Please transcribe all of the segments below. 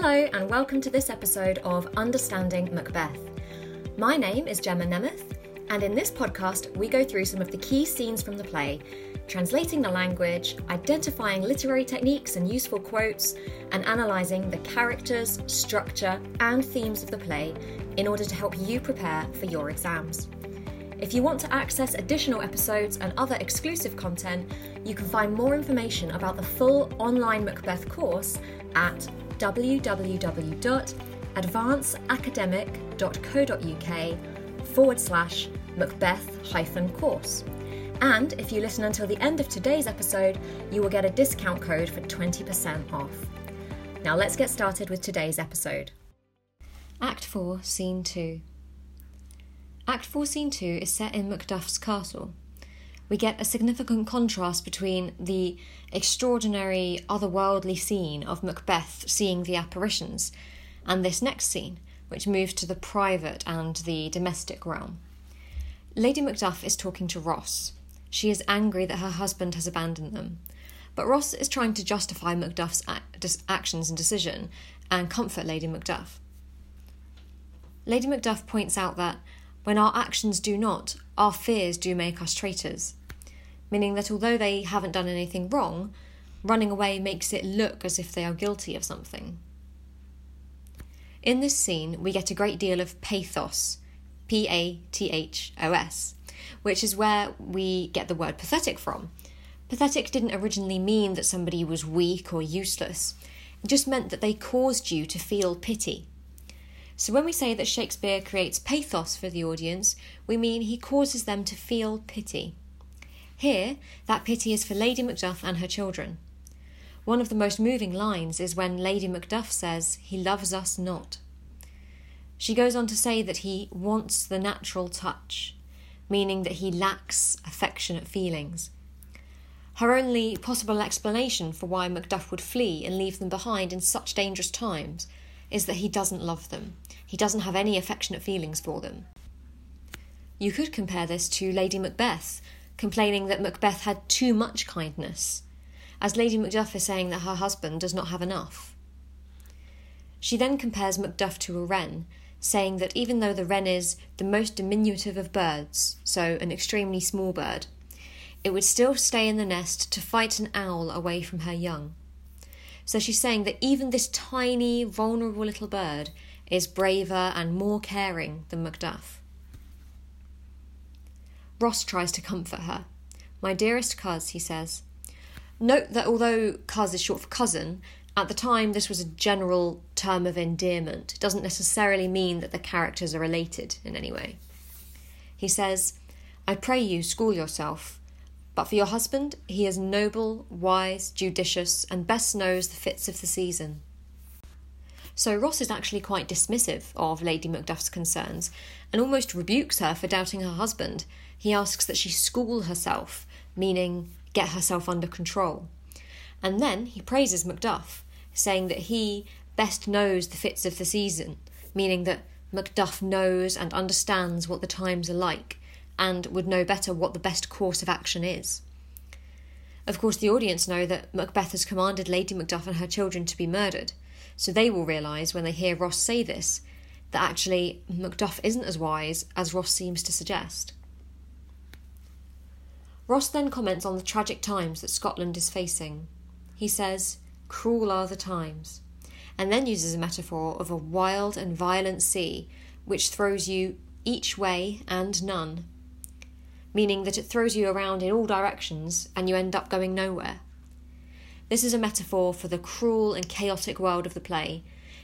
Hello, and welcome to this episode of Understanding Macbeth. My name is Gemma Nemeth, and in this podcast, we go through some of the key scenes from the play, translating the language, identifying literary techniques and useful quotes, and analysing the characters, structure, and themes of the play in order to help you prepare for your exams. If you want to access additional episodes and other exclusive content, you can find more information about the full online Macbeth course at www.advanceacademic.co.uk forward slash Macbeth hyphen course. And if you listen until the end of today's episode, you will get a discount code for 20% off. Now let's get started with today's episode. Act 4, Scene 2. Act 4, Scene 2 is set in Macduff's castle. We get a significant contrast between the extraordinary, otherworldly scene of Macbeth seeing the apparitions and this next scene, which moves to the private and the domestic realm. Lady Macduff is talking to Ross. She is angry that her husband has abandoned them. But Ross is trying to justify Macduff's actions and decision and comfort Lady Macduff. Lady Macduff points out that when our actions do not, our fears do make us traitors. Meaning that although they haven't done anything wrong, running away makes it look as if they are guilty of something. In this scene, we get a great deal of pathos, P A T H O S, which is where we get the word pathetic from. Pathetic didn't originally mean that somebody was weak or useless, it just meant that they caused you to feel pity. So when we say that Shakespeare creates pathos for the audience, we mean he causes them to feel pity. Here, that pity is for Lady Macduff and her children. One of the most moving lines is when Lady Macduff says, He loves us not. She goes on to say that he wants the natural touch, meaning that he lacks affectionate feelings. Her only possible explanation for why Macduff would flee and leave them behind in such dangerous times is that he doesn't love them. He doesn't have any affectionate feelings for them. You could compare this to Lady Macbeth, complaining that Macbeth had too much kindness, as Lady Macduff is saying that her husband does not have enough. She then compares Macduff to a wren, saying that even though the wren is the most diminutive of birds, so an extremely small bird, it would still stay in the nest to fight an owl away from her young. So she's saying that even this tiny, vulnerable little bird is braver and more caring than Macduff. Ross tries to comfort her. My dearest cuz, he says. Note that although cuz is short for cousin, at the time this was a general term of endearment. It doesn't necessarily mean that the characters are related in any way. He says, I pray you school yourself, but for your husband, he is noble, wise, judicious, and best knows the fits of the season. So Ross is actually quite dismissive of Lady Macduff's concerns and almost rebukes her for doubting her husband. He asks that she school herself, meaning get herself under control. And then he praises Macduff, saying that he best knows the fits of the season, meaning that Macduff knows and understands what the times are like and would know better what the best course of action is. Of course, the audience know that Macbeth has commanded Lady Macduff and her children to be murdered, so they will realise when they hear Ross say this that actually Macduff isn't as wise as Ross seems to suggest. Ross then comments on the tragic times that Scotland is facing. He says, Cruel are the times, and then uses a metaphor of a wild and violent sea which throws you each way and none meaning that it throws you around in all directions and you end up going nowhere. This is a metaphor for the cruel and chaotic world of the play,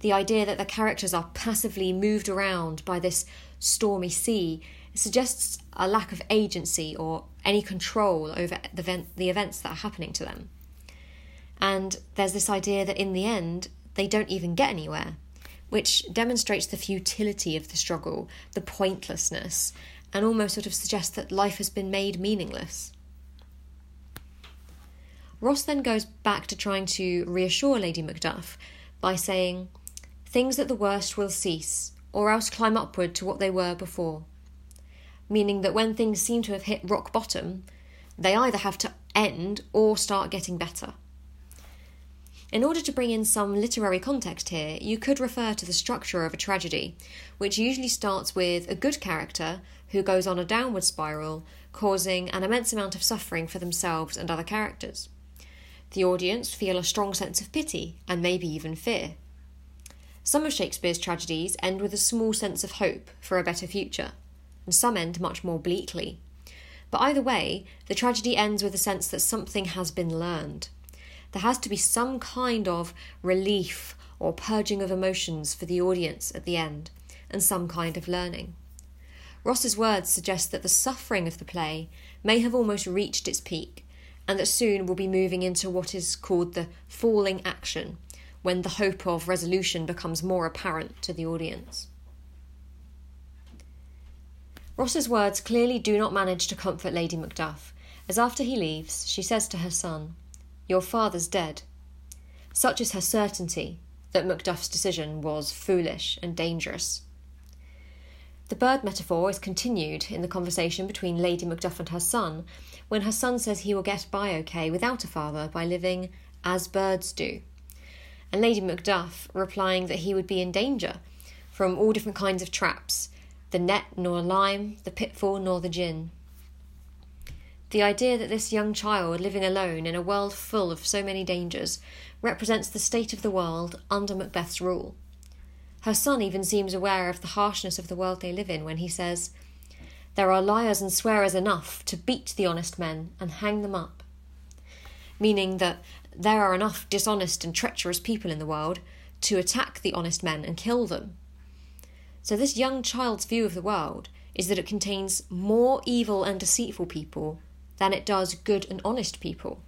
the idea that the characters are passively moved around by this stormy sea suggests a lack of agency or any control over the, event, the events that are happening to them. And there's this idea that in the end, they don't even get anywhere, which demonstrates the futility of the struggle, the pointlessness, and almost sort of suggests that life has been made meaningless. Ross then goes back to trying to reassure Lady Macduff by saying, Things at the worst will cease, or else climb upward to what they were before. Meaning that when things seem to have hit rock bottom, they either have to end or start getting better. In order to bring in some literary context here, you could refer to the structure of a tragedy, which usually starts with a good character who goes on a downward spiral, causing an immense amount of suffering for themselves and other characters. The audience feel a strong sense of pity and maybe even fear. Some of Shakespeare's tragedies end with a small sense of hope for a better future, and some end much more bleakly. But either way, the tragedy ends with a sense that something has been learned. There has to be some kind of relief or purging of emotions for the audience at the end, and some kind of learning. Ross's words suggest that the suffering of the play may have almost reached its peak, and that soon we'll be moving into what is called the falling action, when the hope of resolution becomes more apparent to the audience. Ross's words clearly do not manage to comfort Lady Macduff, as after he leaves, she says to her son, Your father's dead. Such is her certainty that Macduff's decision was foolish and dangerous. The bird metaphor is continued in the conversation between Lady Macduff and her son, when her son says he will get by okay without a father by living as birds do. And Lady Macduff replying that he would be in danger from all different kinds of traps the net nor lime, the pitfall nor the gin. The idea that this young child living alone in a world full of so many dangers represents the state of the world under Macbeth's rule. Her son even seems aware of the harshness of the world they live in when he says, There are liars and swearers enough to beat the honest men and hang them up. Meaning that there are enough dishonest and treacherous people in the world to attack the honest men and kill them. So, this young child's view of the world is that it contains more evil and deceitful people than it does good and honest people.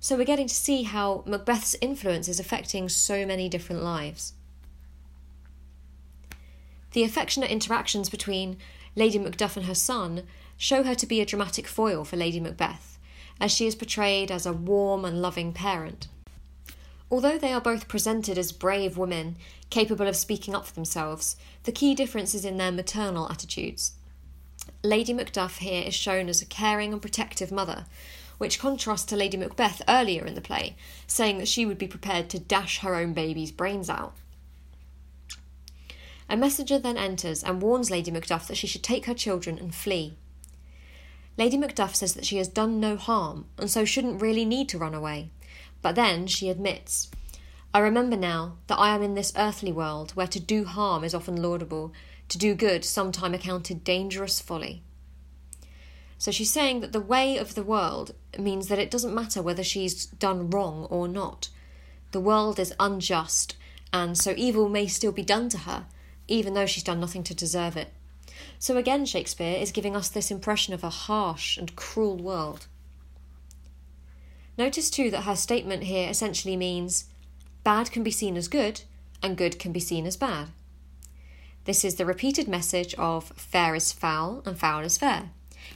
So, we're getting to see how Macbeth's influence is affecting so many different lives. The affectionate interactions between Lady Macduff and her son show her to be a dramatic foil for Lady Macbeth, as she is portrayed as a warm and loving parent. Although they are both presented as brave women capable of speaking up for themselves, the key difference is in their maternal attitudes. Lady Macduff here is shown as a caring and protective mother, which contrasts to Lady Macbeth earlier in the play, saying that she would be prepared to dash her own baby's brains out. A messenger then enters and warns Lady Macduff that she should take her children and flee. Lady Macduff says that she has done no harm and so shouldn't really need to run away. But then she admits, I remember now that I am in this earthly world where to do harm is often laudable, to do good sometime accounted dangerous folly. So she's saying that the way of the world means that it doesn't matter whether she's done wrong or not. The world is unjust, and so evil may still be done to her, even though she's done nothing to deserve it. So again, Shakespeare is giving us this impression of a harsh and cruel world. Notice too that her statement here essentially means bad can be seen as good and good can be seen as bad. This is the repeated message of fair is foul and foul is fair.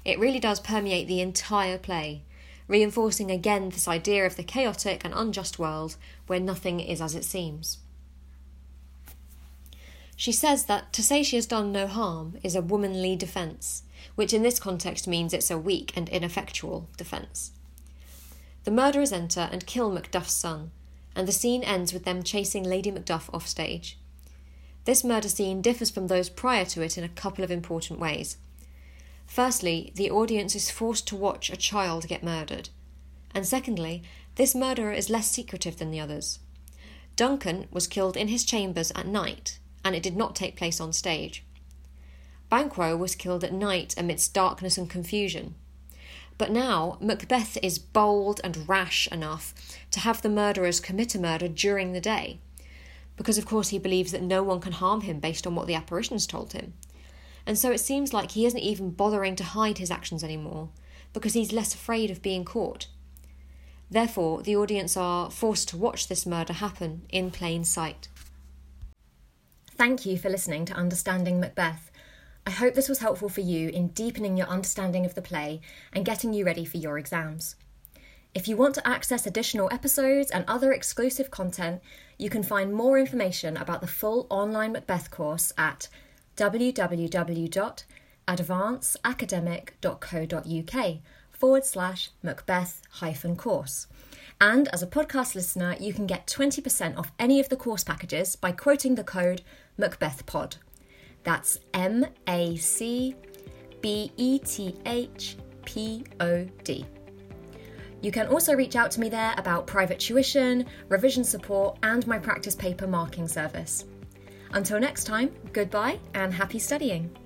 It really does permeate the entire play, reinforcing again this idea of the chaotic and unjust world where nothing is as it seems. She says that to say she has done no harm is a womanly defence, which in this context means it's a weak and ineffectual defence. The murderers enter and kill Macduff's son, and the scene ends with them chasing Lady Macduff off stage. This murder scene differs from those prior to it in a couple of important ways. Firstly, the audience is forced to watch a child get murdered. And secondly, this murderer is less secretive than the others. Duncan was killed in his chambers at night, and it did not take place on stage. Banquo was killed at night amidst darkness and confusion, but now Macbeth is bold and rash enough to have the murderers commit a murder during the day, because of course he believes that no one can harm him based on what the apparitions told him. And so it seems like he isn't even bothering to hide his actions anymore, because he's less afraid of being caught. Therefore, the audience are forced to watch this murder happen in plain sight. Thank you for listening to Understanding Macbeth. I hope this was helpful for you in deepening your understanding of the play and getting you ready for your exams. If you want to access additional episodes and other exclusive content, you can find more information about the full online Macbeth course at www.advanceacademic.co.uk forward slash Macbeth hyphen course. And as a podcast listener, you can get 20% off any of the course packages by quoting the code MacbethPod. That's M A C B E T H P O D. You can also reach out to me there about private tuition, revision support, and my practice paper marking service. Until next time, goodbye and happy studying.